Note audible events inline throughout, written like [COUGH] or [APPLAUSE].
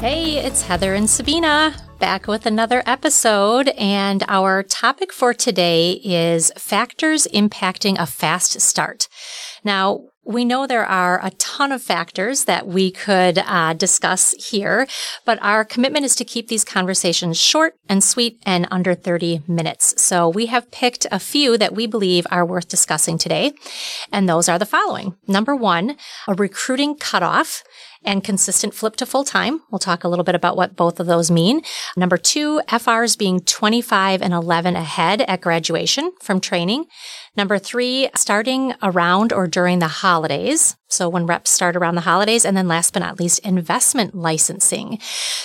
Hey, it's Heather and Sabina back with another episode. And our topic for today is factors impacting a fast start. Now, we know there are a ton of factors that we could uh, discuss here, but our commitment is to keep these conversations short and sweet and under 30 minutes. So we have picked a few that we believe are worth discussing today. And those are the following. Number one, a recruiting cutoff and consistent flip to full time. We'll talk a little bit about what both of those mean. Number two, FRs being 25 and 11 ahead at graduation from training. Number three, starting around or during the holidays. So when reps start around the holidays. And then last but not least, investment licensing.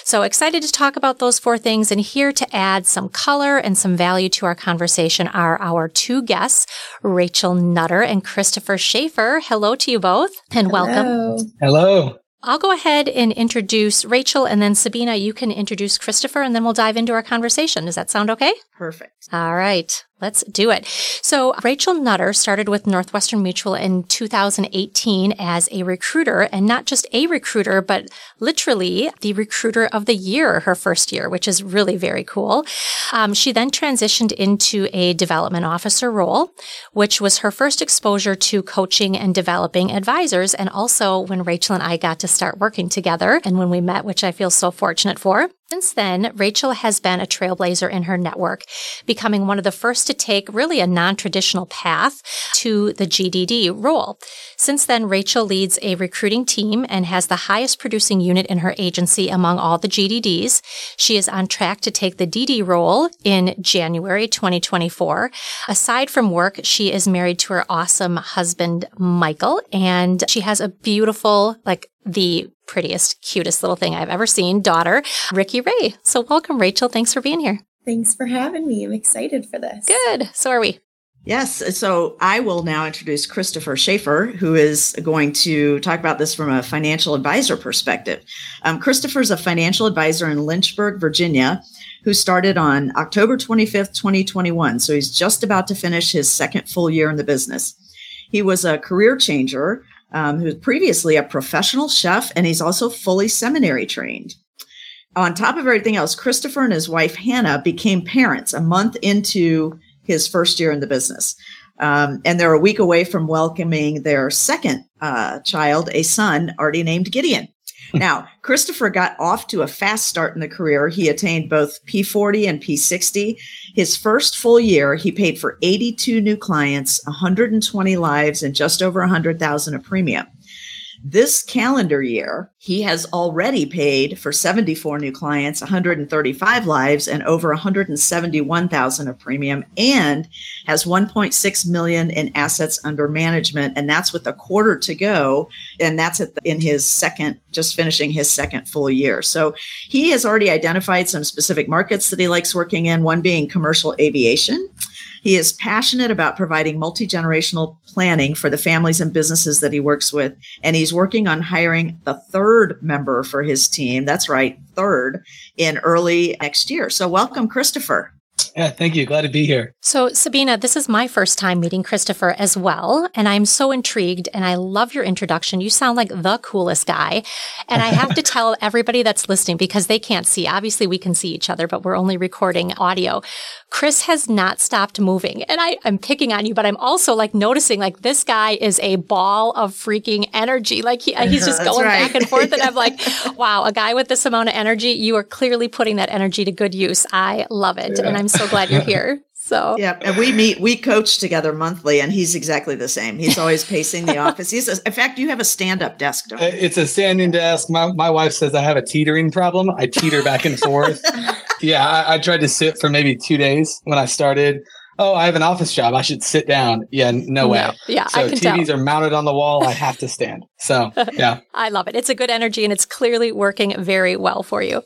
So excited to talk about those four things. And here to add some color and some value to our conversation are our two guests, Rachel Nutter and Christopher Shafer. Hello to you both and Hello. welcome. Hello. I'll go ahead and introduce Rachel and then Sabina, you can introduce Christopher and then we'll dive into our conversation. Does that sound okay? Perfect. All right. Let's do it. So Rachel Nutter started with Northwestern Mutual in 2018 as a recruiter and not just a recruiter, but literally the recruiter of the year her first year, which is really very cool. Um, she then transitioned into a development officer role, which was her first exposure to coaching and developing advisors. And also when Rachel and I got to start working together and when we met, which I feel so fortunate for. Since then, Rachel has been a trailblazer in her network, becoming one of the first to take really a non-traditional path to the GDD role. Since then, Rachel leads a recruiting team and has the highest producing unit in her agency among all the GDDs. She is on track to take the DD role in January 2024. Aside from work, she is married to her awesome husband, Michael, and she has a beautiful, like the prettiest, cutest little thing I've ever seen, daughter, Ricky Ray. So welcome, Rachel. Thanks for being here. Thanks for having me. I'm excited for this. Good. So are we. Yes. So I will now introduce Christopher Shafer, who is going to talk about this from a financial advisor perspective. Um, Christopher is a financial advisor in Lynchburg, Virginia, who started on October 25th, 2021. So he's just about to finish his second full year in the business. He was a career changer um, who was previously a professional chef, and he's also fully seminary trained. On top of everything else, Christopher and his wife Hannah became parents a month into his first year in the business. Um, and they're a week away from welcoming their second uh, child, a son already named Gideon. Now, Christopher got off to a fast start in the career. He attained both P40 and P60. His first full year, he paid for 82 new clients, 120 lives, and just over 100,000 a premium. This calendar year, he has already paid for 74 new clients, 135 lives, and over 171,000 of premium, and has 1.6 million in assets under management, and that's with a quarter to go, and that's the, in his second, just finishing his second full year. So he has already identified some specific markets that he likes working in. One being commercial aviation. He is passionate about providing multi generational planning for the families and businesses that he works with. And he's working on hiring the third member for his team. That's right, third in early next year. So, welcome, Christopher. Yeah, thank you. Glad to be here. So, Sabina, this is my first time meeting Christopher as well. And I'm so intrigued and I love your introduction. You sound like the coolest guy. And I have to [LAUGHS] tell everybody that's listening because they can't see. Obviously, we can see each other, but we're only recording audio. Chris has not stopped moving. And I, am picking on you, but I'm also like noticing like this guy is a ball of freaking energy. Like he, he's just going right. back and forth. And I'm like, [LAUGHS] wow, a guy with this amount of energy, you are clearly putting that energy to good use. I love it. Yeah. And I'm so glad you're [LAUGHS] here. So yeah, and we meet, we coach together monthly, and he's exactly the same. He's always pacing the [LAUGHS] office. He's, a, in fact, you have a stand-up desk, don't uh, you? It's a standing desk. My my wife says I have a teetering problem. I teeter back and forth. [LAUGHS] yeah, I, I, tried to sit for maybe two days when I started. Oh, I have an office job. I should sit down. Yeah, no way. Yeah, so I can TVs tell. are mounted on the wall. I have to stand. So, [LAUGHS] yeah. I love it. It's a good energy and it's clearly working very well for you.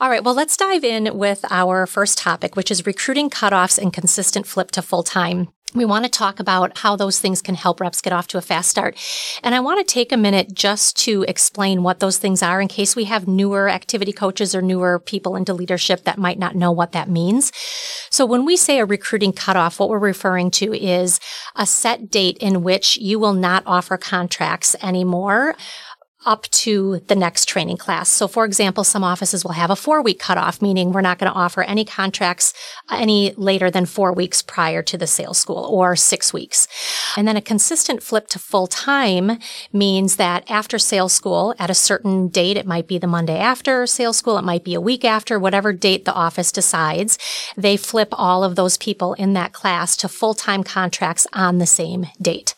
All right. Well, let's dive in with our first topic, which is recruiting cutoffs and consistent flip to full time. We want to talk about how those things can help reps get off to a fast start. And I want to take a minute just to explain what those things are in case we have newer activity coaches or newer people into leadership that might not know what that means. So when we say a recruiting cutoff, what we're referring to is a set date in which you will not offer contracts anymore up to the next training class. So for example, some offices will have a four week cutoff, meaning we're not going to offer any contracts uh, any later than four weeks prior to the sales school or six weeks. And then a consistent flip to full time means that after sales school at a certain date, it might be the Monday after sales school, it might be a week after, whatever date the office decides, they flip all of those people in that class to full time contracts on the same date.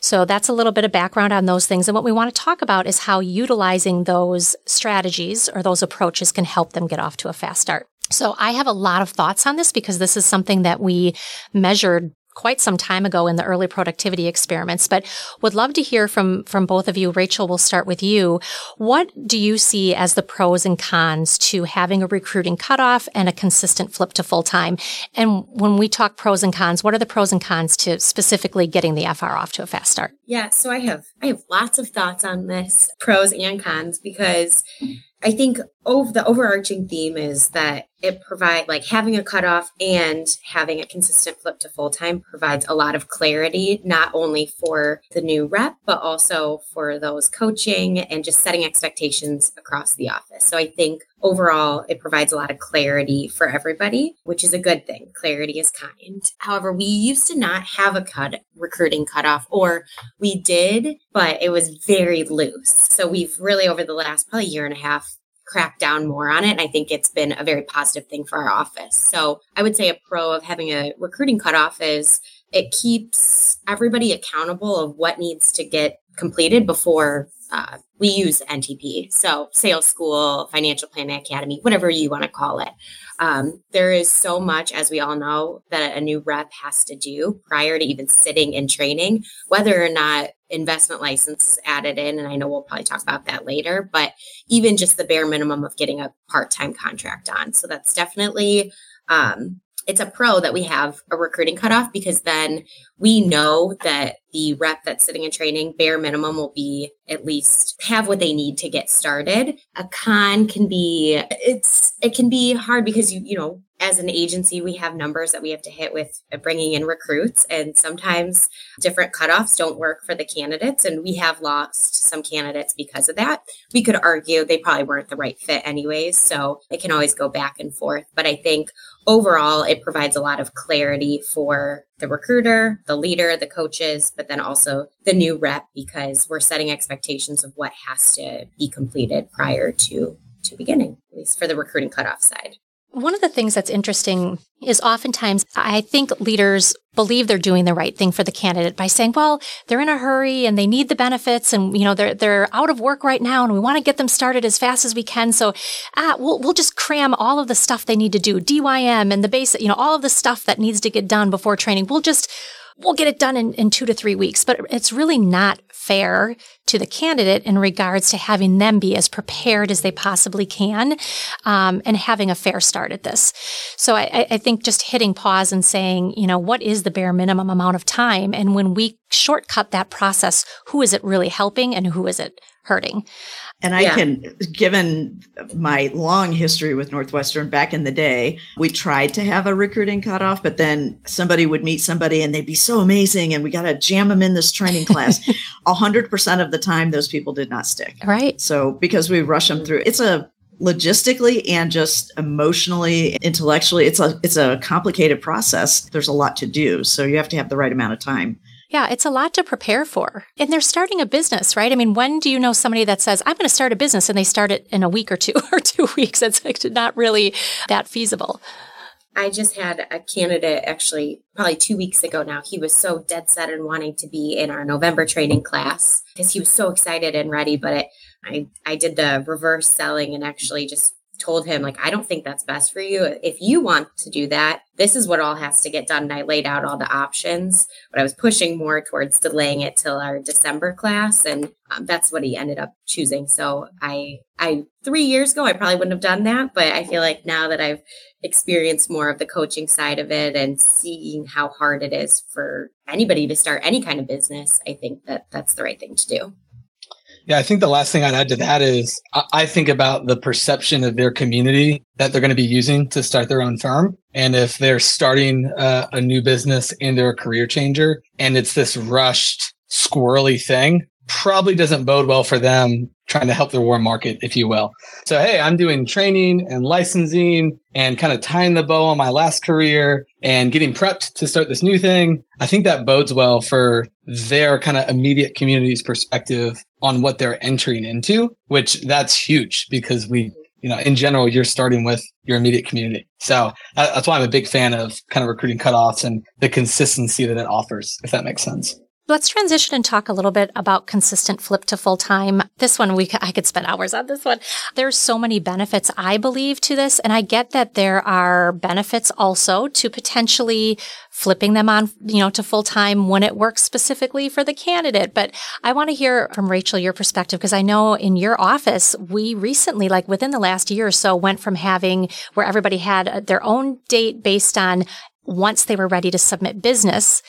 So that's a little bit of background on those things. And what we want to talk about is how utilizing those strategies or those approaches can help them get off to a fast start. So I have a lot of thoughts on this because this is something that we measured quite some time ago in the early productivity experiments, but would love to hear from, from both of you. Rachel, we'll start with you. What do you see as the pros and cons to having a recruiting cutoff and a consistent flip to full time? And when we talk pros and cons, what are the pros and cons to specifically getting the FR off to a fast start? Yeah, so I have I have lots of thoughts on this, pros and cons, because I think over the overarching theme is that it provide like having a cutoff and having a consistent flip to full time provides a lot of clarity, not only for the new rep, but also for those coaching and just setting expectations across the office. So I think overall it provides a lot of clarity for everybody, which is a good thing. Clarity is kind. However, we used to not have a cut recruiting cutoff, or we did, but it was very loose. So we've really over the last probably year and a half crack down more on it. And I think it's been a very positive thing for our office. So I would say a pro of having a recruiting cutoff is it keeps everybody accountable of what needs to get completed before uh, we use NTP. So sales school, financial planning academy, whatever you want to call it. Um, there is so much, as we all know, that a new rep has to do prior to even sitting in training, whether or not investment license added in. And I know we'll probably talk about that later, but even just the bare minimum of getting a part time contract on. So that's definitely um, it's a pro that we have a recruiting cutoff because then we know that the rep that's sitting in training bare minimum will be at least have what they need to get started. A con can be it's it can be hard because you you know as an agency we have numbers that we have to hit with bringing in recruits and sometimes different cutoffs don't work for the candidates and we have lost some candidates because of that. We could argue they probably weren't the right fit anyways so it can always go back and forth but i think overall it provides a lot of clarity for the recruiter, the leader, the coaches, but then also the new rep because we're setting expectations of what has to be completed prior to to beginning, at least for the recruiting cutoff side. One of the things that's interesting is oftentimes I think leaders believe they're doing the right thing for the candidate by saying, well, they're in a hurry and they need the benefits and, you know, they're, they're out of work right now and we want to get them started as fast as we can. So, ah, we'll, we'll just cram all of the stuff they need to do, DYM and the basic, you know, all of the stuff that needs to get done before training. We'll just, we'll get it done in, in two to three weeks. But it's really not fair to the candidate in regards to having them be as prepared as they possibly can um, and having a fair start at this. So I, I think just hitting pause and saying, you know, what is the bare minimum amount of time? And when we shortcut that process, who is it really helping and who is it hurting? And I yeah. can, given my long history with Northwestern back in the day, we tried to have a recruiting cutoff, but then somebody would meet somebody and they'd be so amazing and we got to jam them in this training class. [LAUGHS] 100% of the time, those people did not stick. Right. So because we rush them through, it's a logistically and just emotionally intellectually it's a it's a complicated process there's a lot to do so you have to have the right amount of time yeah, it's a lot to prepare for. And they're starting a business, right? I mean, when do you know somebody that says, I'm going to start a business and they start it in a week or two [LAUGHS] or two weeks? It's not really that feasible. I just had a candidate actually probably two weeks ago now. He was so dead set and wanting to be in our November training class because he was so excited and ready. But it, I, I did the reverse selling and actually just told him like i don't think that's best for you. If you want to do that this is what all has to get done. And i laid out all the options but i was pushing more towards delaying it till our december class and um, that's what he ended up choosing. So i i three years ago i probably wouldn't have done that but i feel like now that i've experienced more of the coaching side of it and seeing how hard it is for anybody to start any kind of business i think that that's the right thing to do yeah, I think the last thing I'd add to that is I think about the perception of their community that they're going to be using to start their own firm. And if they're starting a, a new business and they're a career changer and it's this rushed, squirrely thing, probably doesn't bode well for them trying to help their warm market, if you will. So, hey, I'm doing training and licensing and kind of tying the bow on my last career and getting prepped to start this new thing. I think that bodes well for their kind of immediate community's perspective on what they're entering into, which that's huge because we, you know, in general, you're starting with your immediate community. So that's why I'm a big fan of kind of recruiting cutoffs and the consistency that it offers, if that makes sense. Let's transition and talk a little bit about consistent flip to full time. This one, we I could spend hours on this one. There's so many benefits, I believe, to this, and I get that there are benefits also to potentially flipping them on, you know, to full time when it works specifically for the candidate. But I want to hear from Rachel your perspective because I know in your office we recently, like within the last year or so, went from having where everybody had uh, their own date based on once they were ready to submit business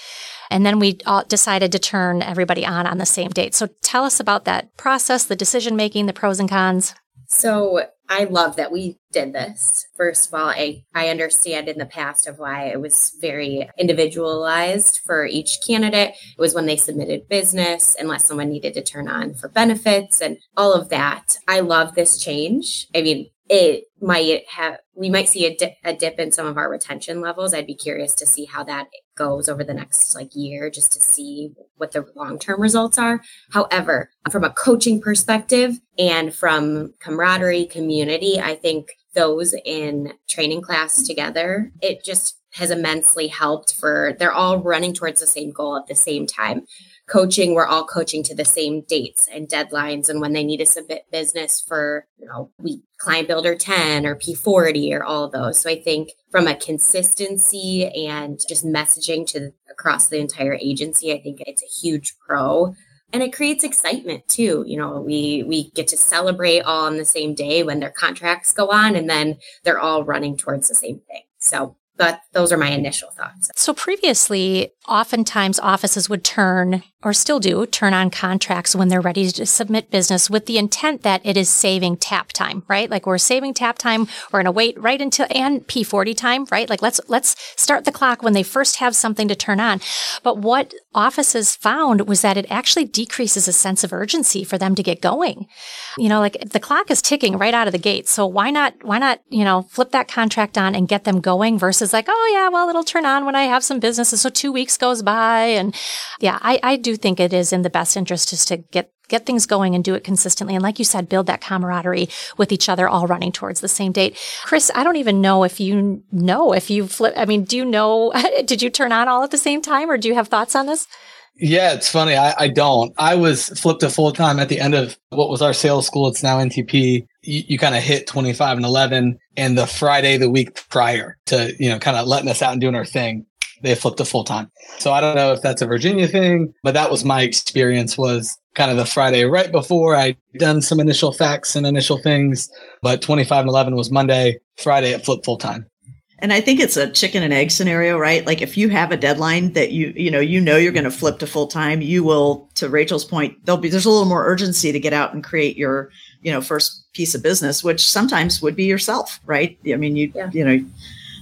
and then we decided to turn everybody on on the same date. So tell us about that process, the decision making, the pros and cons. So I love that we did this. First of all, I, I understand in the past of why it was very individualized for each candidate. It was when they submitted business, unless someone needed to turn on for benefits and all of that. I love this change. I mean, it might have we might see a dip, a dip in some of our retention levels. I'd be curious to see how that goes over the next like year just to see what the long-term results are. However from a coaching perspective and from camaraderie community i think those in training class together it just has immensely helped for they're all running towards the same goal at the same time coaching, we're all coaching to the same dates and deadlines and when they need to submit business for, you know, we client builder 10 or P40 or all those. So I think from a consistency and just messaging to across the entire agency, I think it's a huge pro and it creates excitement too you know we we get to celebrate all on the same day when their contracts go on and then they're all running towards the same thing so but those are my initial thoughts. So previously, oftentimes offices would turn or still do turn on contracts when they're ready to submit business with the intent that it is saving tap time, right? Like we're saving tap time. We're going to wait right until and P40 time, right? Like let's, let's start the clock when they first have something to turn on. But what offices found was that it actually decreases a sense of urgency for them to get going. You know, like the clock is ticking right out of the gate. So why not, why not, you know, flip that contract on and get them going versus like, oh yeah, well, it'll turn on when I have some business. so two weeks goes by. And yeah, I, I do think it is in the best interest just to get get things going and do it consistently. And like you said, build that camaraderie with each other, all running towards the same date. Chris, I don't even know if you know if you flip. I mean, do you know? [LAUGHS] did you turn on all at the same time, or do you have thoughts on this? Yeah, it's funny. I, I don't. I was flipped to full time at the end of what was our sales school. It's now NTP. You, you kind of hit 25 and 11 and the Friday the week prior to, you know, kind of letting us out and doing our thing they flipped to full time. So I don't know if that's a Virginia thing, but that was my experience was kind of the Friday right before I'd done some initial facts and initial things, but 25 and 11 was Monday, Friday it flipped full time. And I think it's a chicken and egg scenario, right? Like if you have a deadline that you, you know, you know you're going to flip to full time, you will, to Rachel's point, there'll be, there's a little more urgency to get out and create your, you know, first piece of business, which sometimes would be yourself, right? I mean, you, yeah. you know,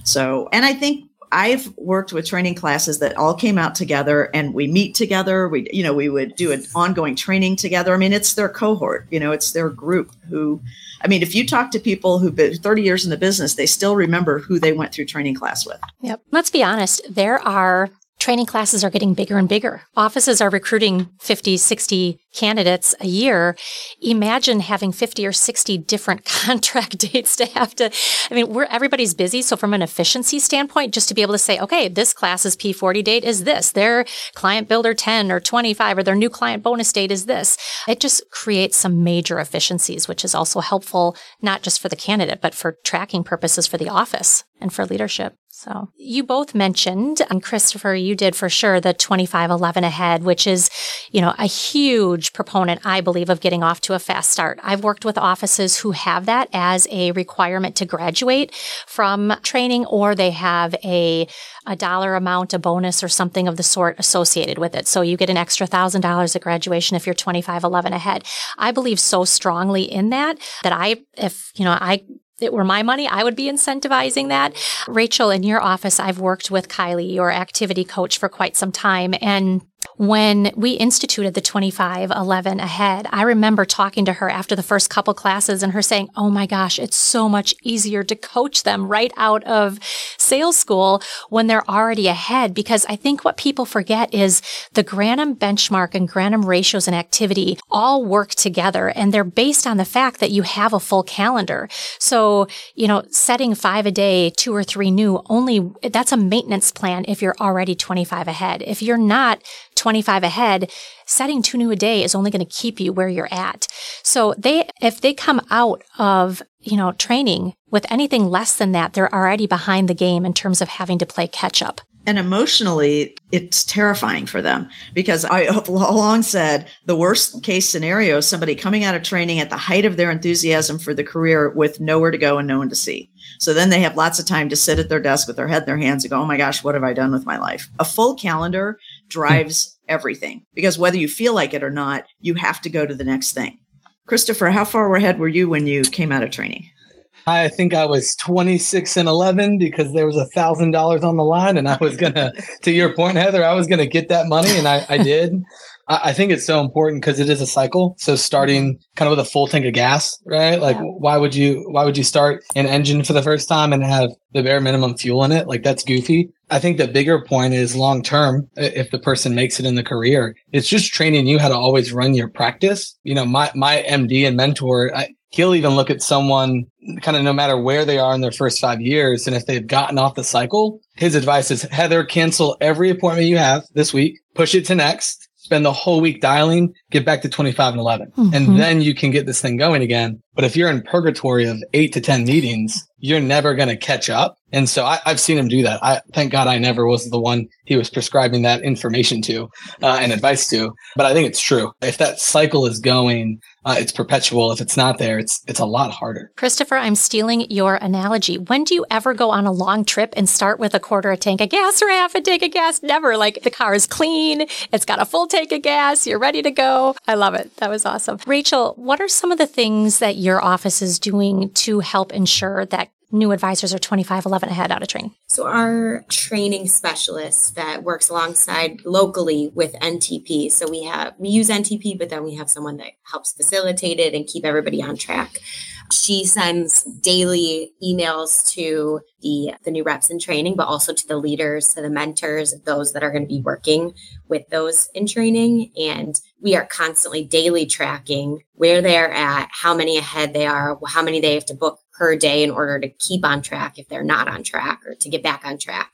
so, and I think I've worked with training classes that all came out together and we meet together. We, you know, we would do an ongoing training together. I mean, it's their cohort, you know, it's their group who, I mean, if you talk to people who've been 30 years in the business, they still remember who they went through training class with. Yep. Let's be honest. There are training classes are getting bigger and bigger. Offices are recruiting 50, 60 candidates a year. Imagine having 50 or 60 different [LAUGHS] contract dates to have to, I mean, we're, everybody's busy. So from an efficiency standpoint, just to be able to say, okay, this class's P40 date is this, their client builder 10 or 25 or their new client bonus date is this. It just creates some major efficiencies, which is also helpful, not just for the candidate, but for tracking purposes for the office and for leadership. So you both mentioned, and Christopher, you did for sure the 2511 ahead, which is, you know, a huge proponent, I believe, of getting off to a fast start. I've worked with offices who have that as a requirement to graduate from training, or they have a, a dollar amount, a bonus or something of the sort associated with it. So you get an extra thousand dollars at graduation if you're 2511 ahead. I believe so strongly in that that I, if, you know, I it were my money, I would be incentivizing that. Rachel, in your office, I've worked with Kylie, your activity coach, for quite some time. And when we instituted the 25 11 ahead, I remember talking to her after the first couple classes and her saying, Oh my gosh, it's so much easier to coach them right out of sales school when they're already ahead. Because I think what people forget is the Granum benchmark and Granum ratios and activity all work together and they're based on the fact that you have a full calendar. So, you know, setting five a day, two or three new only, that's a maintenance plan if you're already 25 ahead. If you're not 25 ahead, setting two new a day is only going to keep you where you're at. So they, if they come out of, you know, training with anything less than that, they're already behind the game in terms of having to play catch up. And emotionally, it's terrifying for them because I have long said the worst case scenario is somebody coming out of training at the height of their enthusiasm for the career with nowhere to go and no one to see. So then they have lots of time to sit at their desk with their head in their hands and go, Oh my gosh, what have I done with my life? A full calendar drives everything because whether you feel like it or not, you have to go to the next thing. Christopher, how far ahead were you when you came out of training? I think I was 26 and 11 because there was a thousand dollars on the line and I was going to, your point, Heather, I was to get that money and I, I did. I think it's so important because it is a cycle. So starting kind of with a full tank of gas, right? Like yeah. why would you why would you start an engine for the first time and have the bare minimum fuel in it? Like that's goofy. I think the bigger point is long term if the person makes it in the career, it's just training you how to always run your practice. You know, my my MD and mentor, I, he'll even look at someone kind of no matter where they are in their first five years. And if they've gotten off the cycle, his advice is Heather, cancel every appointment you have this week, push it to next spend the whole week dialing, get back to 25 and 11. Mm-hmm. And then you can get this thing going again. But if you're in purgatory of eight to 10 meetings, you're never going to catch up. And so I, have seen him do that. I thank God I never was the one he was prescribing that information to uh, and advice to. But I think it's true. If that cycle is going, uh, it's perpetual. If it's not there, it's it's a lot harder. Christopher, I'm stealing your analogy. When do you ever go on a long trip and start with a quarter a tank of gas or half a tank of gas? Never. Like the car is clean, it's got a full tank of gas, you're ready to go. I love it. That was awesome. Rachel, what are some of the things that your office is doing to help ensure that new advisors are 25 11 ahead out of training? So, our training specialist that works alongside locally with NTP. So, we have, we use NTP, but then we have someone that helps facilitate it and keep everybody on track. She sends daily emails to the, the new reps in training, but also to the leaders, to the mentors, those that are going to be working with those in training. And we are constantly daily tracking where they're at, how many ahead they are, how many they have to book per day in order to keep on track if they're not on track or to get back on track.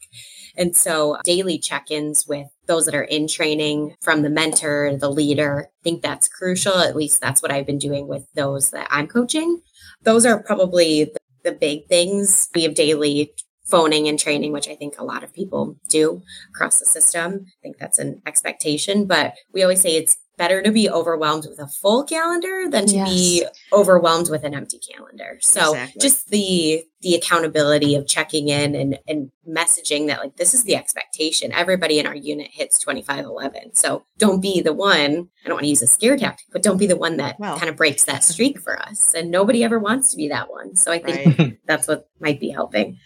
And so daily check ins with those that are in training from the mentor, the leader, I think that's crucial. At least that's what I've been doing with those that I'm coaching. Those are probably the, the big things. We have daily phoning and training, which I think a lot of people do across the system. I think that's an expectation, but we always say it's better to be overwhelmed with a full calendar than to yes. be overwhelmed with an empty calendar. So exactly. just the the accountability of checking in and and messaging that like this is the expectation. Everybody in our unit hits 2511. So don't be the one, I don't want to use a scare tactic, but don't be the one that well. kind of breaks that streak for us. And nobody ever wants to be that one. So I think right. [LAUGHS] that's what might be helping.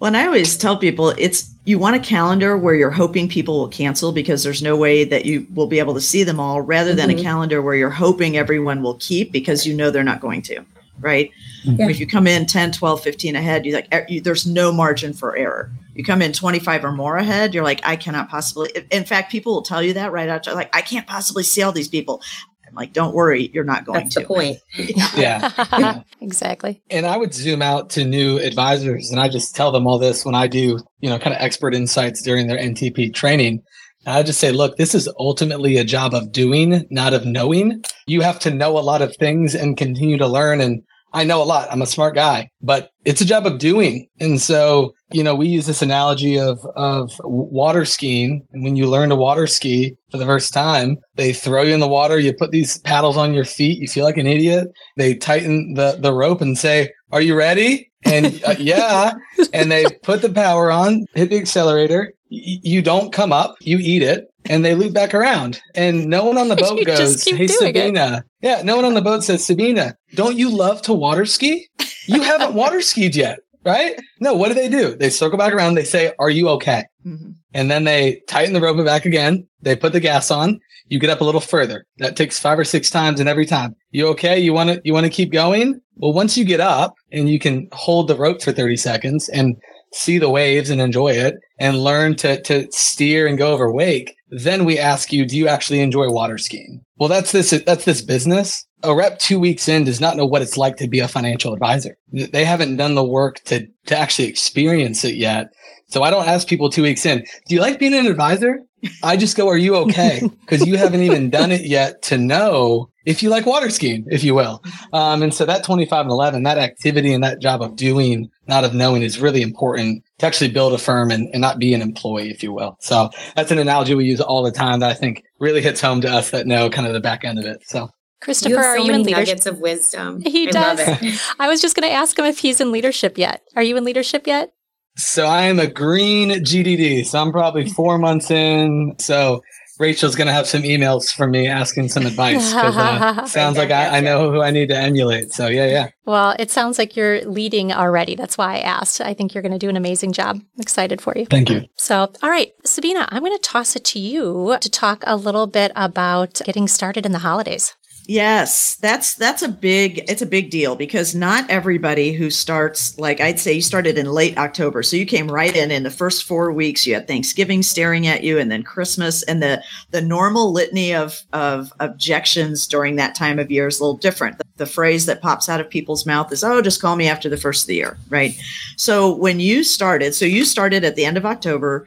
Well, and I always tell people it's you want a calendar where you're hoping people will cancel because there's no way that you will be able to see them all, rather than mm-hmm. a calendar where you're hoping everyone will keep because you know they're not going to, right? Yeah. If you come in 10, 12, 15 ahead, you're like you, there's no margin for error. You come in 25 or more ahead, you're like, I cannot possibly. In fact, people will tell you that right out. Like, I can't possibly see all these people. I'm like, don't worry, you're not going That's to. the point. [LAUGHS] Yeah. yeah. [LAUGHS] exactly. And I would zoom out to new advisors and I just tell them all this when I do, you know, kind of expert insights during their NTP training. I just say, look, this is ultimately a job of doing, not of knowing. You have to know a lot of things and continue to learn. And I know a lot. I'm a smart guy, but it's a job of doing. And so, you know, we use this analogy of, of water skiing. And when you learn to water ski for the first time, they throw you in the water. You put these paddles on your feet. You feel like an idiot. They tighten the, the rope and say, are you ready? And uh, [LAUGHS] yeah. And they put the power on, hit the accelerator. Y- you don't come up, you eat it and they loop back around. And no one on the [LAUGHS] boat goes, Hey, Sabina. It. Yeah, no one on the boat says, Sabina, don't you love to water ski? You haven't water skied yet, right? No, what do they do? They circle back around. They say, Are you okay? Mm-hmm. And then they tighten the rope back again. They put the gas on. You get up a little further. That takes five or six times, and every time, you okay? You want to you want to keep going? Well, once you get up and you can hold the rope for 30 seconds and see the waves and enjoy it and learn to, to steer and go over wake, then we ask you, do you actually enjoy water skiing? Well, that's this, that's this business. A rep two weeks in does not know what it's like to be a financial advisor. They haven't done the work to, to actually experience it yet. So I don't ask people two weeks in, do you like being an advisor? I just go, are you okay? [LAUGHS] Because you haven't even done it yet to know if you like water skiing, if you will. Um, and so that 25 and 11, that activity and that job of doing, not of knowing is really important to actually build a firm and, and not be an employee, if you will. So that's an analogy we use all the time that I think really hits home to us that know kind of the back end of it. So Christopher, you so are you in leadership? Nuggets of wisdom. [LAUGHS] He I does. [LAUGHS] I was just going to ask him if he's in leadership yet. Are you in leadership yet? So I am a green GDD. So I'm probably [LAUGHS] four months in. So Rachel's going to have some emails from me asking some advice. Uh, sounds like I, I, know who I need to emulate. So yeah, yeah. Well, it sounds like you're leading already. That's why I asked. I think you're going to do an amazing job. I'm excited for you. Thank you. So, all right, Sabina, I'm going to toss it to you to talk a little bit about getting started in the holidays. Yes, that's that's a big it's a big deal because not everybody who starts like I'd say you started in late October. So you came right in in the first 4 weeks you had Thanksgiving staring at you and then Christmas and the the normal litany of of objections during that time of year is a little different. The, the phrase that pops out of people's mouth is oh just call me after the first of the year, right? So when you started, so you started at the end of October,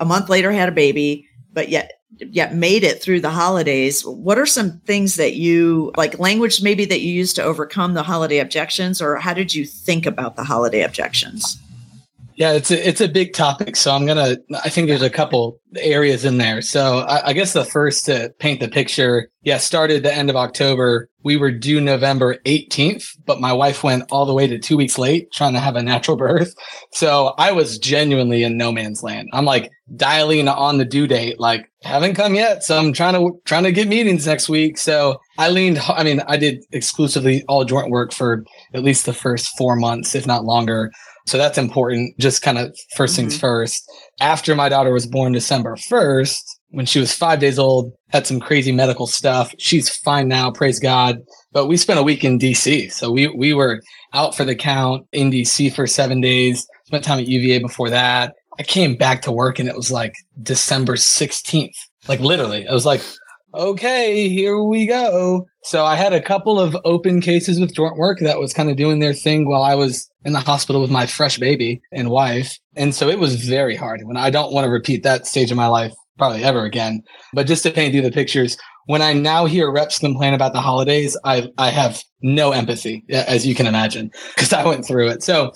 a month later had a baby, but yet yet made it through the holidays. What are some things that you like language maybe that you used to overcome the holiday objections or how did you think about the holiday objections yeah it's a, it's a big topic so i'm gonna i think there's a couple areas in there. So I, I guess the first to paint the picture yeah started the end of october. We were due november 18th but my wife went all the way to two weeks late trying to have a natural [LAUGHS] birth. So i was genuinely in no man's land. I'm like dialing on the due date like haven't come yet so i'm trying to trying to get meetings next week. So i leaned i mean i did exclusively all joint work for at least the first four months if not longer so that's important just kind of 1st mm-hmm. things first. After my daughter was born december 1st when she was five days old had some crazy medical stuff. She's fine now praise god. But we spent a week in dc so we we were out for the count in dc for seven days spent time at uva before that. I came back to work and it was like December 16th. Like literally, I was like, okay, here we go. So I had a couple of open cases with joint work that was kind of doing their thing while I was in the hospital with my fresh baby and wife. And so it was very hard when I don't want to repeat that stage of my life probably ever again. But just to paint you the pictures, when I now hear reps complain about the holidays, I I have no empathy, as you can imagine, because I went through it. So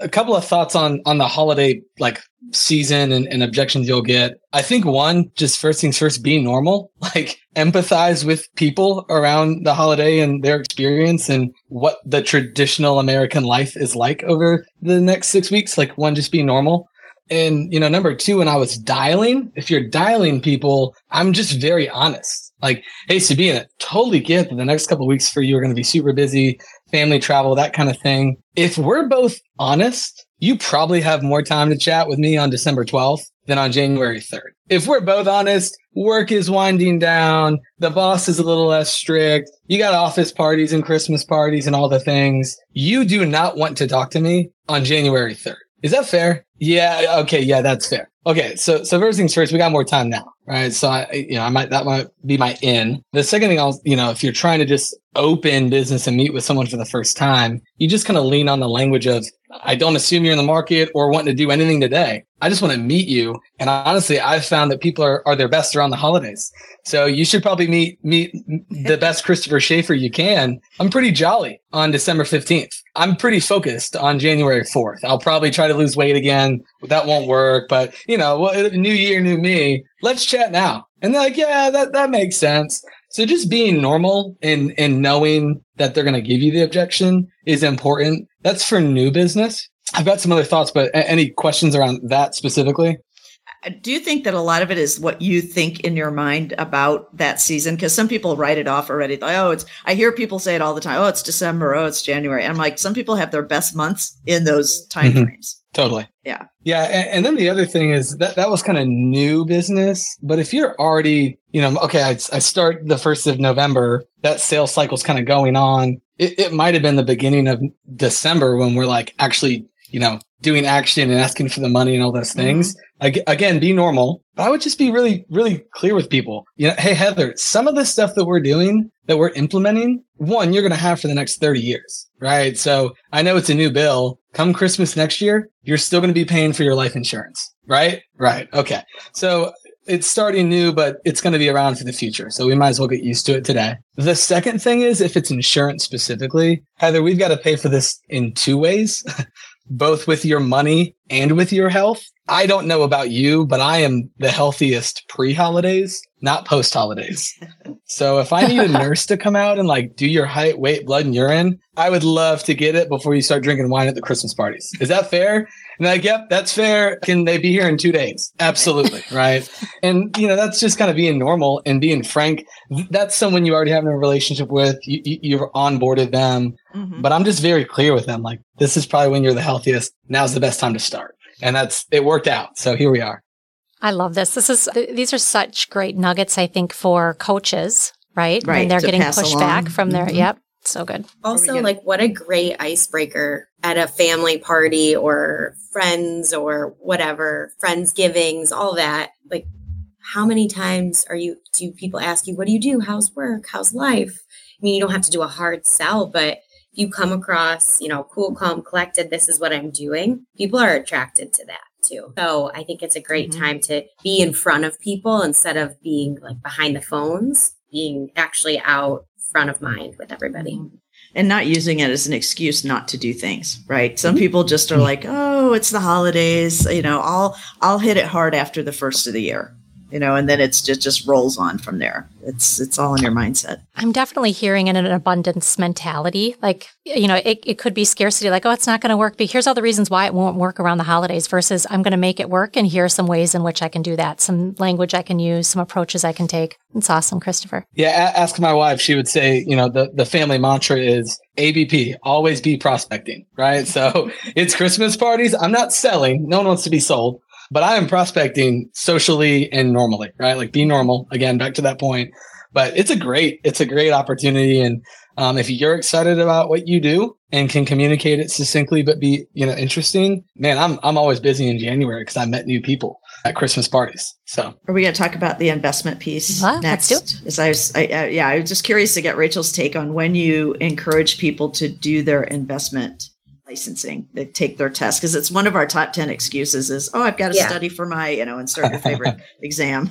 a couple of thoughts on on the holiday like season and, and, objections you'll get. I think one, just first things first, be normal. [LAUGHS] Like empathize with people around the holiday and their experience and what the traditional American life is like over the next six weeks. Like one, just be normal. And you know, number two, when I was dialing, if you're dialing people, I'm just very honest. Like, hey, Sabina, totally get that the next couple weeks for you are going to be super busy, family travel, that kind of thing. If we're both honest, you probably have more time to chat with me on December 12th than on January 3rd. If we're both honest, work is winding down. The boss is a little less strict. You got office parties and Christmas parties and all the things. You do not want to talk to me on January 3rd. Is that fair? Yeah. Okay. Yeah, that's fair. Okay. So, so first things first, we got more time now, right? So I, you know, I might, that might be my in. The second thing I'll, you know, if you're trying to just open business and meet with someone for the first time, you just kind of lean on the language of, I don't assume you're in the market or wanting to do anything today. I just want to meet you. And honestly, I've found that people are, are their best around the holidays. So you should probably meet, meet the best Christopher Shafer you can. I'm pretty jolly on December 15th. I'm pretty focused on January 4th. I'll probably try to lose weight again. That won't work, but you know, new year, new me. Let's chat now. And they're like, yeah, that, that makes sense. So just being normal and, and knowing that they're going to give you the objection is important. That's for new business. I've got some other thoughts, but any questions around that specifically? Do you think that a lot of it is what you think in your mind about that season? Because some people write it off already. Like, oh, it's, I hear people say it all the time. Oh, it's December. Oh, it's January. I'm like, some people have their best months in those time mm-hmm. frames. Totally. Yeah. Yeah. And, and, then the other thing is that that was kind of new business. But if you're already, you know, okay, I, I start the first of November, that sales cycle is kind of going on. It, it might have been the beginning of December when we're like actually, you know, doing action and asking for the money and all those things. Mm-hmm. Again, be normal. But I would just be really, really clear with people. You know, hey, Heather, some of the stuff that we're doing, that we're implementing, one, you're going to have for the next 30 years, right? So I know it's a new bill. Come Christmas next year, you're still going to be paying for your life insurance, right? Right. Okay. So it's starting new, but it's going to be around for the future. So we might as well get used to it today. The second thing is if it's insurance specifically, Heather, we've got to pay for this in two ways. [LAUGHS] both with your money and with your health. I don't know about you, but I am the healthiest pre holidays, not post holidays. so if I need a [LAUGHS] nurse to come out and like do your height, weight, blood, and urine, I would love to get it before you start drinking wine at the Christmas parties. Is that fair? And like, yep, that's fair. Can they be here in two days? Absolutely. [LAUGHS] right. And, you know, that's just kind of being normal and being frank. That's someone you already have a relationship with. You, you, have onboarded them. Mm-hmm. But I'm just very clear with them. Like, this is probably when you're the healthiest. Now's the best time to start. And that's, it worked out. So here we are. I love this. This is, these are such great nuggets, I think, for coaches, right? Right. When they're getting pushback from their, mm-hmm. yep. So good. Also, like, what a great icebreaker at a family party or friends or whatever, friends givings, all that. Like, how many times are you, do people ask you, what do you do? How's work? How's life? I mean, you don't have to do a hard sell, but if you come across, you know, cool, calm, collected, this is what I'm doing, people are attracted to that too. So I think it's a great mm-hmm. time to be in front of people instead of being like behind the phones, being actually out front of mind with everybody. Mm-hmm. And not using it as an excuse not to do things, right? Some mm-hmm. people just are like, "Oh, it's the holidays, you know, I'll I'll hit it hard after the first of the year." You know, and then it's just just rolls on from there. It's it's all in your mindset. I'm definitely hearing in an abundance mentality. Like, you know, it, it could be scarcity, like, oh, it's not going to work, but here's all the reasons why it won't work around the holidays versus I'm going to make it work. And here are some ways in which I can do that, some language I can use, some approaches I can take. It's awesome, Christopher. Yeah. ask my wife. She would say, you know, the, the family mantra is ABP, always be prospecting, right? So it's Christmas parties. I'm not selling. No one wants to be sold but I am prospecting socially and normally, right? Like be normal. Again, back to that point. But it's a great, it's a great opportunity. And um, if you're excited about what you do and can communicate it succinctly, but be, you know, interesting, man, I'm, I'm always busy in January because I met new people at Christmas parties. So are we going to talk about the investment piece well, next? As I was, I, uh, yeah, I was just curious to get Rachel's take on when you encourage people to do their investment licensing they take their test because it's one of our top 10 excuses is oh i've got to yeah. study for my you know and start your favorite [LAUGHS] exam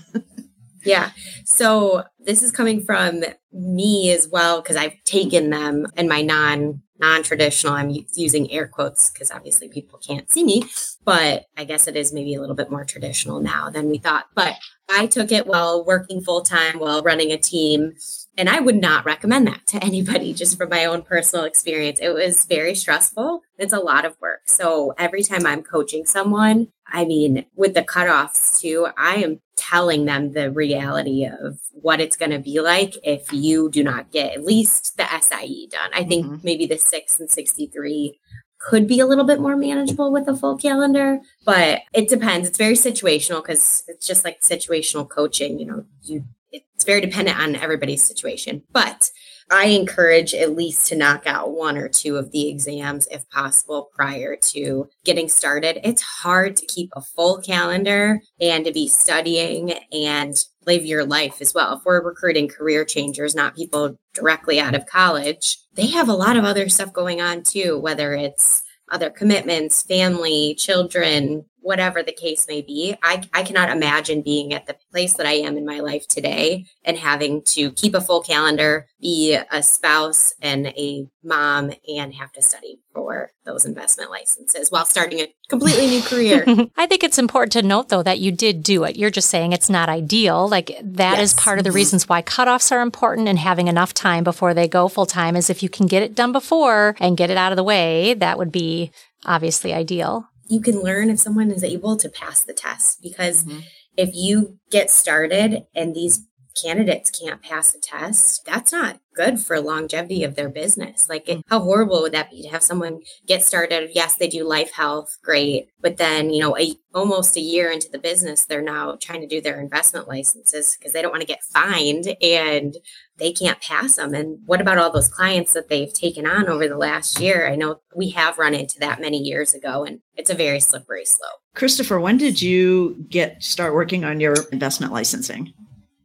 yeah so this is coming from me as well because i've taken them in my non non-traditional i'm using air quotes because obviously people can't see me but i guess it is maybe a little bit more traditional now than we thought but i took it while working full-time while running a team and I would not recommend that to [LAUGHS] anybody just from my own personal experience. It was very stressful. It's a lot of work. So every time I'm coaching someone, I mean, with the cutoffs too, I am telling them the reality of what it's going to be like if you do not get at least the SIE done. I think mm-hmm. maybe the six and 63 could be a little bit more manageable with a full calendar, but it depends. It's very situational because it's just like situational coaching. You know, you it's very dependent on everybody's situation. But I encourage at least to knock out one or two of the exams if possible prior to getting started. It's hard to keep a full calendar and to be studying and live your life as well. If we're recruiting career changers, not people directly out of college, they have a lot of other stuff going on too, whether it's other commitments, family, children, whatever the case may be. I, I cannot imagine being at the place that I am in my life today and having to keep a full calendar, be a spouse and a mom, and have to study for those investment licenses while starting a completely new career. [LAUGHS] I think it's important to note, though, that you did do it. You're just saying it's not ideal. Like that yes. is part of the mm-hmm. reasons why cutoffs are important and having enough time before they go full time is if you can get it done before and get it out of the way, that would be obviously ideal you can learn if someone is able to pass the test because mm-hmm. if you get started and these candidates can't pass the test, that's not good for longevity of their business. Like, it, how horrible would that be to have someone get started? Yes, they do life health, great. But then, you know, a, almost a year into the business, they're now trying to do their investment licenses because they don't want to get fined and they can't pass them. And what about all those clients that they've taken on over the last year? I know we have run into that many years ago, and it's a very slippery slope. Christopher, when did you get start working on your investment licensing?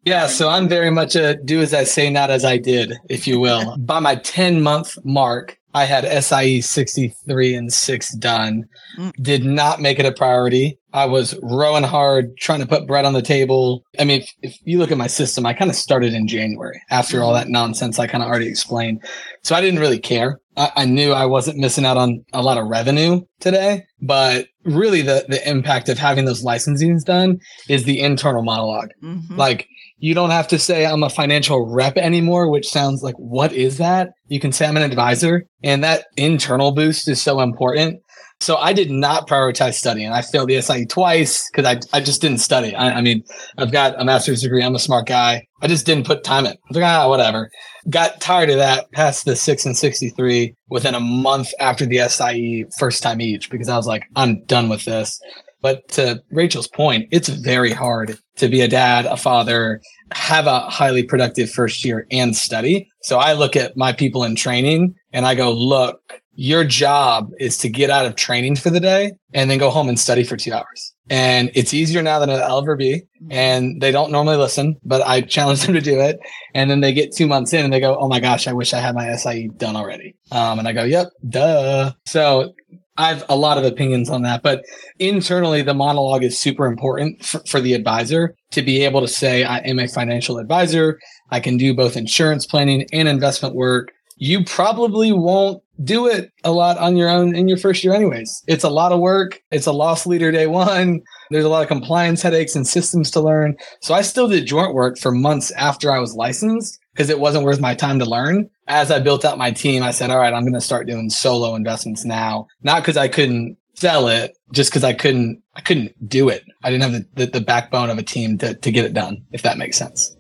Yeah, so I'm very much a do as I say, not as I did, if you will. [LAUGHS] By my 10 month mark, I had SIE 63 and 6 done. Mm. Did not make it a priority. I was rowing hard, trying to put bread on the table. I mean, if, if you look at my system, I kind of started in January after all mm-hmm. that nonsense I kind of already explained. So I didn't really care. I, I knew I wasn't missing out on a lot of revenue today, but really the, the impact of having those licensings done is the internal monologue. Mm-hmm. Like, you don't have to say I'm a financial rep anymore, which sounds like, what is that? You can say I'm an advisor. And that internal boost is so important. So I did not prioritize studying. I failed the SIE twice because I, I just didn't study. I, I, mean, I've got a master's degree. I'm a smart guy. I just didn't put time in. I was like, ah, whatever. Got tired of that, passed the six and 63 within a month after the SIE first time each because I was like, I'm done with this. But to Rachel's point, it's very hard to be a dad, a father, have a highly productive first year and study. So I look at my people in training and I go, look, your job is to get out of training for the day and then go home and study for two hours. And it's easier now than it'll ever be. And they don't normally listen, but I challenge [LAUGHS] them to do it. And then they get two months in and they go, Oh my gosh, I wish I had my SIE done already. Um, and I go, Yep, duh. So I have a lot of opinions on that, but internally, the monologue is super important for, for, the advisor to be able to say, I am a financial advisor. I can do both insurance planning and investment work. You probably won't do it a lot on your own in your first year, anyways. It's a lot of work. It's a loss leader day one. There's a lot of compliance headaches and systems to learn. So I still did joint work for months after I was licensed because it wasn't worth my time to learn. As I built out my team, I said, all right, I'm going to start doing solo investments now. Not because I couldn't sell it, just because I couldn't, I couldn't do it. I didn't have the, the, the backbone of a team to, to get it done, if that makes sense.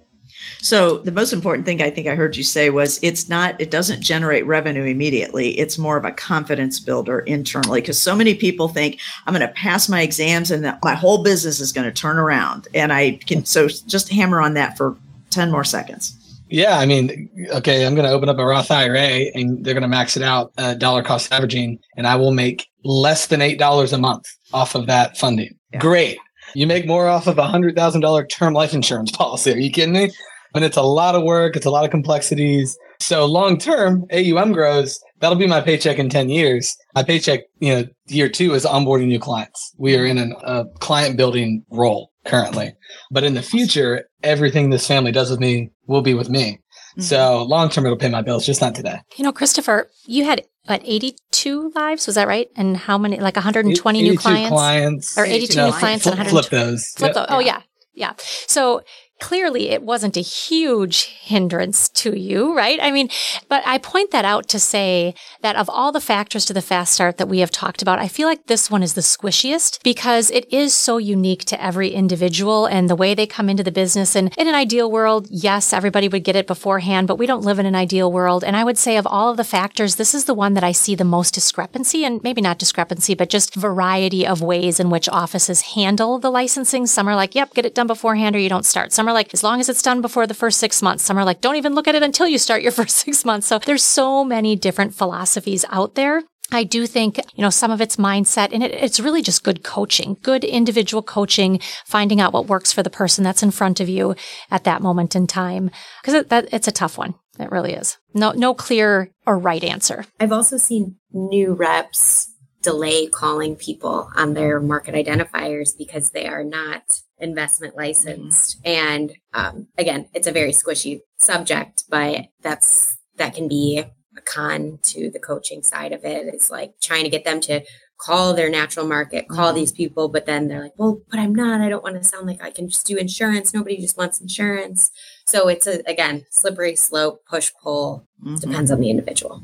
So the most important thing I think I heard you say was it's not it doesn't generate revenue immediately. It's more of a confidence builder internally because so many people think I'm going to pass my exams and my whole business is going to turn around. And I can so just hammer on that for 10 more seconds. Yeah, I mean, okay, I'm going to open up a Roth IRA and they're going to max it out uh, dollar cost averaging, and I will make less than eight dollars a month off of that funding. Yeah. Great, you make more off of a hundred thousand dollar term life insurance [LAUGHS] policy. Are you kidding me? But it's a lot of work, it's a lot of complexities. So long term, AUM grows. That'll be my paycheck in 10 years. My paycheck, you know, year two is onboarding new clients. We are in an, a client building role currently. But in the future, everything this family does with me will be with me. Mm-hmm. So long term, it'll pay my bills, just not today. You know, Christopher, you had what 82 lives was that right and how many like 120 new clients clients or 82 new clients flip, and flip those flip yep. those. oh yeah yeah so clearly it wasn't a huge hindrance to you, right? I mean, but I point that out to say that of all the factors to the fast start that we have talked about, I feel like this one is the squishiest because it is so unique to every individual and the way they come into the business. And in an ideal world, yes, everybody would get it beforehand, but we don't live in an ideal world. And I would say of all of the factors, this is the one that I see the most discrepancy and maybe not discrepancy, but just variety of ways in which offices handle the licensing. Some are like, yep, get it done beforehand or you don't start. Some Some are like, as long as it's done before the first six months. Some are like, don't even look at it until you start your [LAUGHS] first six months. So there's so many different philosophies out there. I do think, you know, some of it's mindset and it, it's really just good coaching, good individual coaching, finding out what works for the person that's in front of you at that moment in time. Cause it, that, it's a tough one. It really is. No, no clear or right answer. I've also seen new reps delay calling people on their market identifiers because they are not investment licensed. Mm-hmm. And um, again, it's a very squishy subject, but that's that can be a con to the coaching side of it. It's like trying to get them to call their natural market, call mm-hmm. these people, but then they're like, well, but I'm not. I don't want to sound like I can just do insurance. Nobody just wants insurance. So it's a, again, slippery slope, push pull. Mm-hmm. Depends on the individual.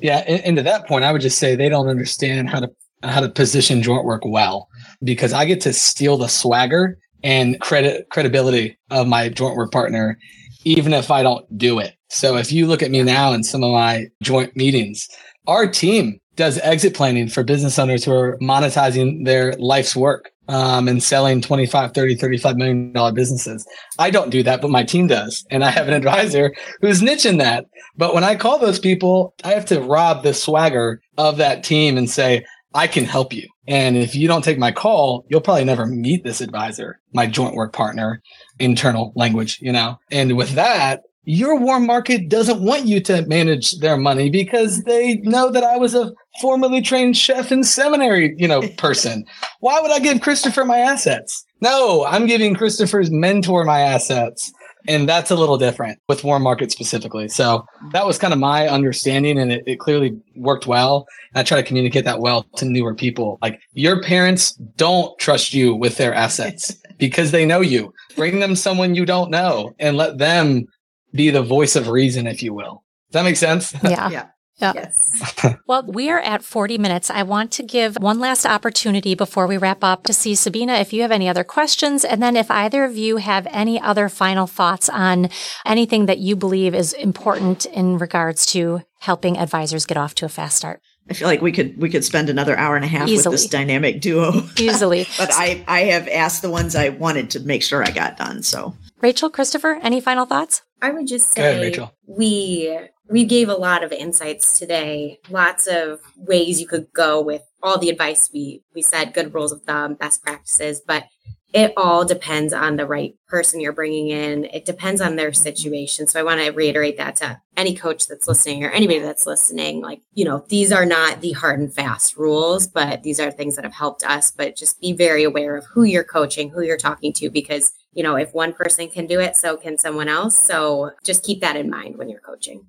Yeah, and, and to that point, I would just say they don't understand how to how to position joint work well because I get to steal the swagger and credit credibility of my joint work partner, even if I don't do it. So if you look at me now in some of my joint meetings, our team does exit planning for business owners who are monetizing their life's work um, and selling 25, 30, 35 million dollar businesses. I don't do that, but my team does. And I have an advisor who's niching that. But when I call those people, I have to rob the swagger of that team and say, I can help you. And if you don't take my call, you'll probably never meet this advisor, my joint work partner, internal language, you know? And with that, your warm market doesn't want you to manage their money because they know that I was a formerly trained chef and seminary, you know, [LAUGHS] person. Why would I give Christopher my assets? No, I'm giving Christopher's mentor my assets. And that's a little different with warm market specifically. So that was kind of my understanding and it, it clearly worked well. And I try to communicate that well to newer people. Like your parents don't trust you with their assets [LAUGHS] because they know you. Bring them someone you don't know and let them be the voice of reason, if you will. Does that make sense? Yeah. yeah. Yeah. Yes. [LAUGHS] well, we are at 40 minutes. I want to give one last opportunity before we wrap up to see Sabina if you have any other questions. And then if either of you have any other final thoughts on anything that you believe is important in regards to helping advisors get off to a fast start. I feel like we could we could spend another hour and a half Easily. with this dynamic duo. [LAUGHS] Easily. but I I have asked the ones I wanted to make sure I got done. So Rachel, Christopher, any final thoughts? I would just say ahead, we we gave a lot of insights today. Lots of ways you could go with all the advice we we said, good rules of thumb, best practices, but it all depends on the right person you're bringing in. It depends on their situation. So I want to reiterate that to any coach that's listening or anybody that's listening. Like, you know, these are not the hard and fast rules, but these are things that have helped us. But just be very aware of who you're coaching, who you're talking to, because you know, if one person can do it, so can someone else. So just keep that in mind when you're coaching.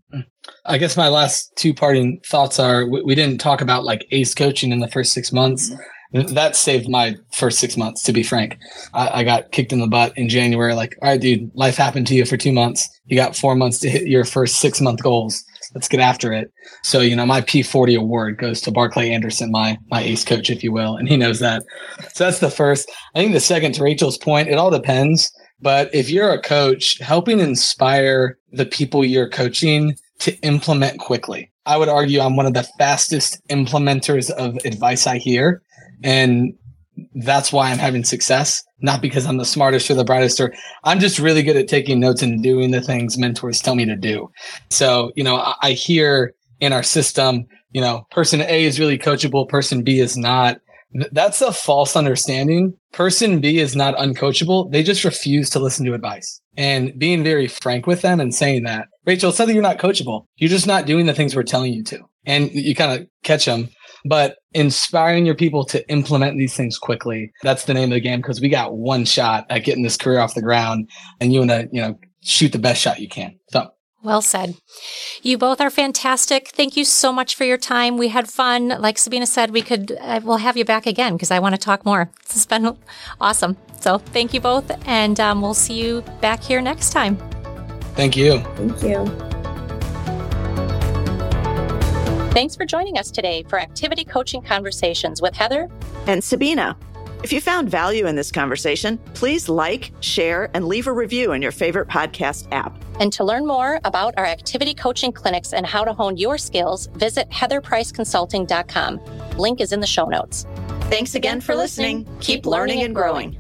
I guess my last two parting thoughts are we, we didn't talk about like ACE coaching in the first six months. Mm-hmm. That saved my first six months, to be frank. I, I, got kicked in the butt in January. Like, all right, dude, life happened to you for two months. You got four months to hit your first six month goals let's get after it. So, you know, my P40 award goes to Barclay Anderson, my my ace coach, if you will, and he knows that. So that's the first. I think the second to Rachel's point, it all depends. But if you're a coach, helping inspire the people you're coaching to implement quickly. I would argue I'm one of the fastest implementers of advice I hear. And that's why I'm having success, not because I'm the smartest or the brightest, or I'm just really good at taking notes and doing the things mentors tell me to do. So, you know, I, I hear in our system, you know, person A is really coachable, person B is not. That's a false understanding. Person B is not uncoachable. They just refuse to listen to advice and being very frank with them and saying that, Rachel, it's not that you're not coachable. You're just not doing the things we're telling you to. And you kind of catch them but inspiring your people to implement these things quickly. That's the name of the game because we got one shot at getting this career off the ground and you want to, you know, shoot the best shot you can. So well said. You both are fantastic. Thank you so much for your time. We had fun. Like Sabina said, we could, uh, we'll have you back again because I want to talk more. [LAUGHS] This has been awesome. So thank you both. And um, we'll see you back here next time. Thank you. Thank you. Thanks for joining us today for Activity Coaching Conversations with Heather and Sabina. If you found value in this conversation, please like, share, and leave a review in your favorite podcast app. And to learn more about our activity coaching clinics and how to hone your skills, visit heatherpriceconsulting.com. Link is in the show notes. Thanks again for listening. Keep learning and growing.